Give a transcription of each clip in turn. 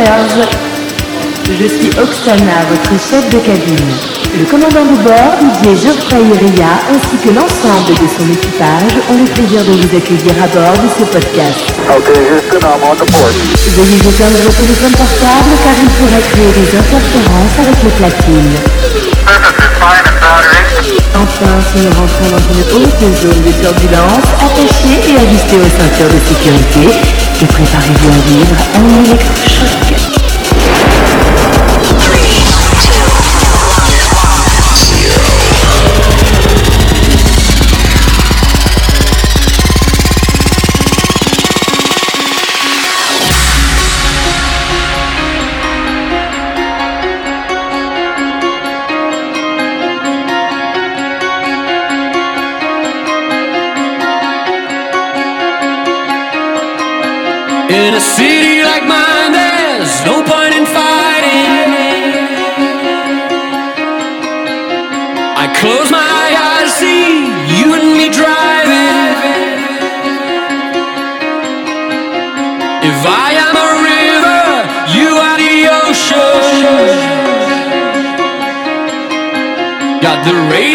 Clubbers Je suis Oksana, votre chef de cabine. Le commandant de bord, Didier Geoffrey Ria, ainsi que l'ensemble de son équipage ont le plaisir de vous accueillir à bord de ce podcast. Veuillez éteindre votre téléphone portable car il pourrait créer des interférences avec les platines. Enfin, si nous rentrons dans une haute zone de turbulence, attachez et ajustez vos ceintures de sécurité et préparez-vous à vivre un électrochoc. In a city like mine, there's no point in fighting. I close my eyes, see you and me driving. If I am a river, you are the ocean. Got the radio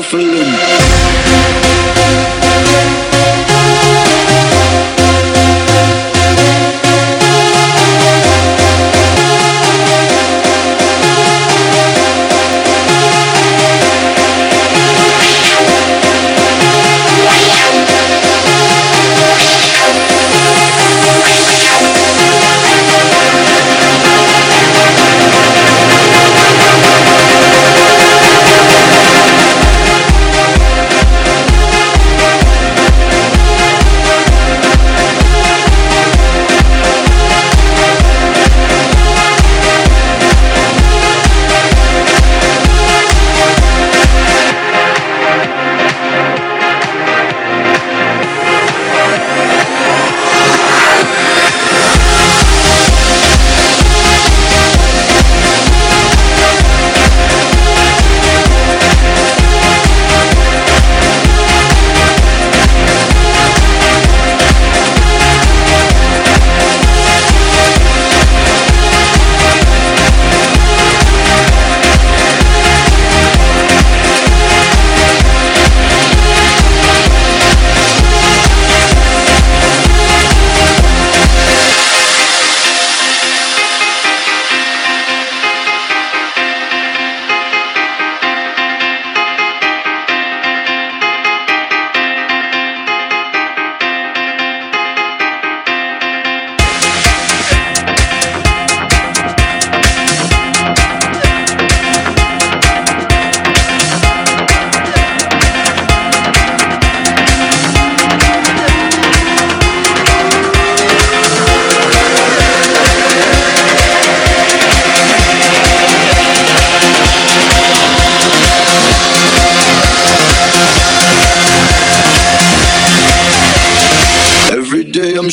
Shuffling.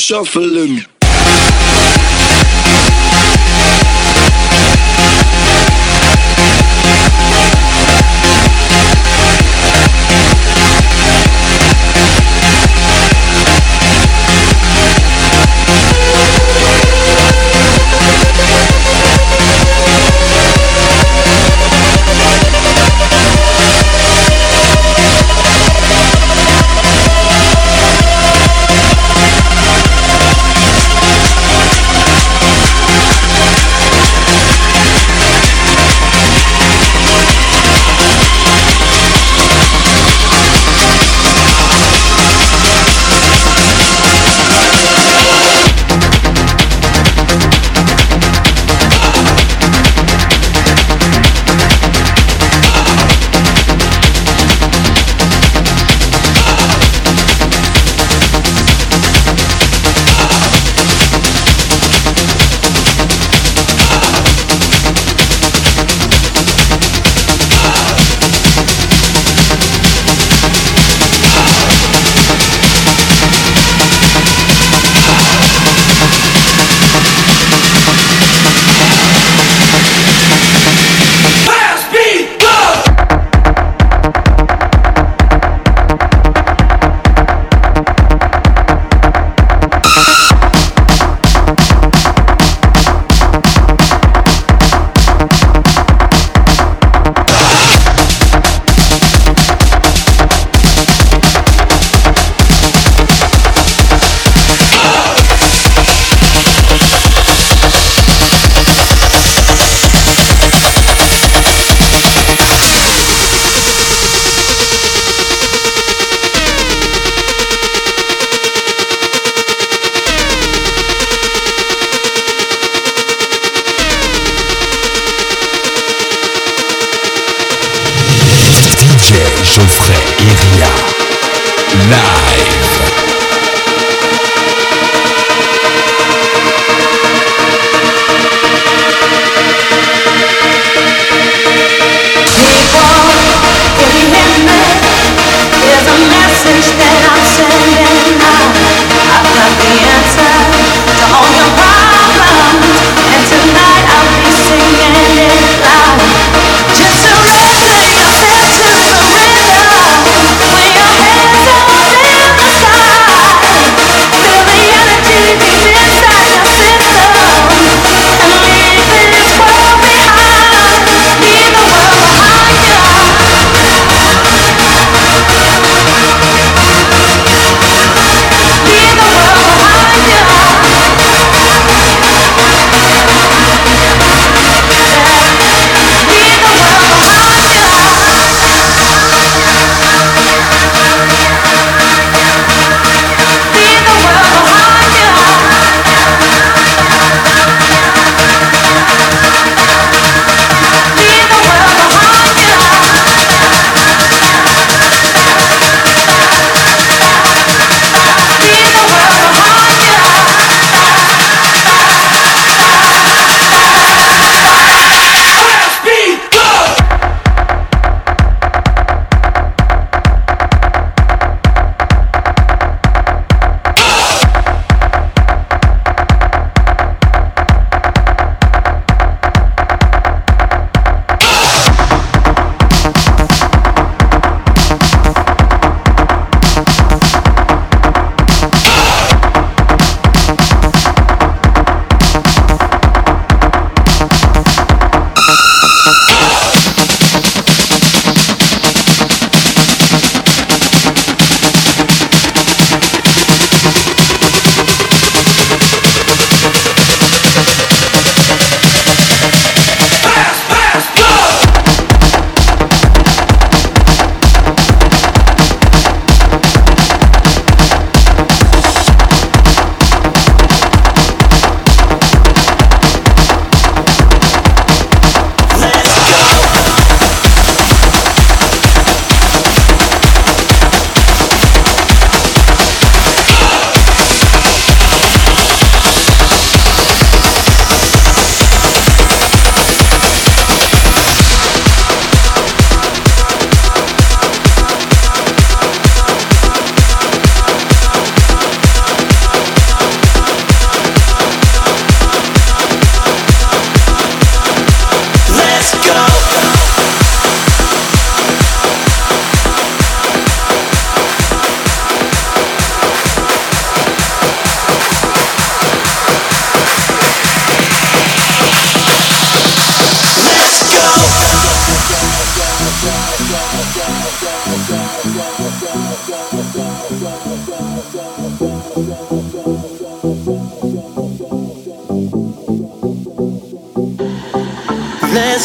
Shuffling.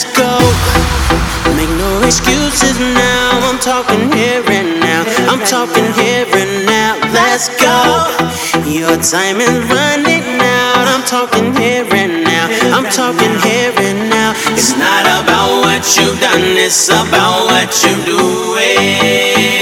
let's go. Make no excuses now. I'm talking here and now. I'm talking here and now. Let's go. Your time is running out. I'm talking here and now. I'm talking here and now. It's not about what you've done, it's about what you're doing.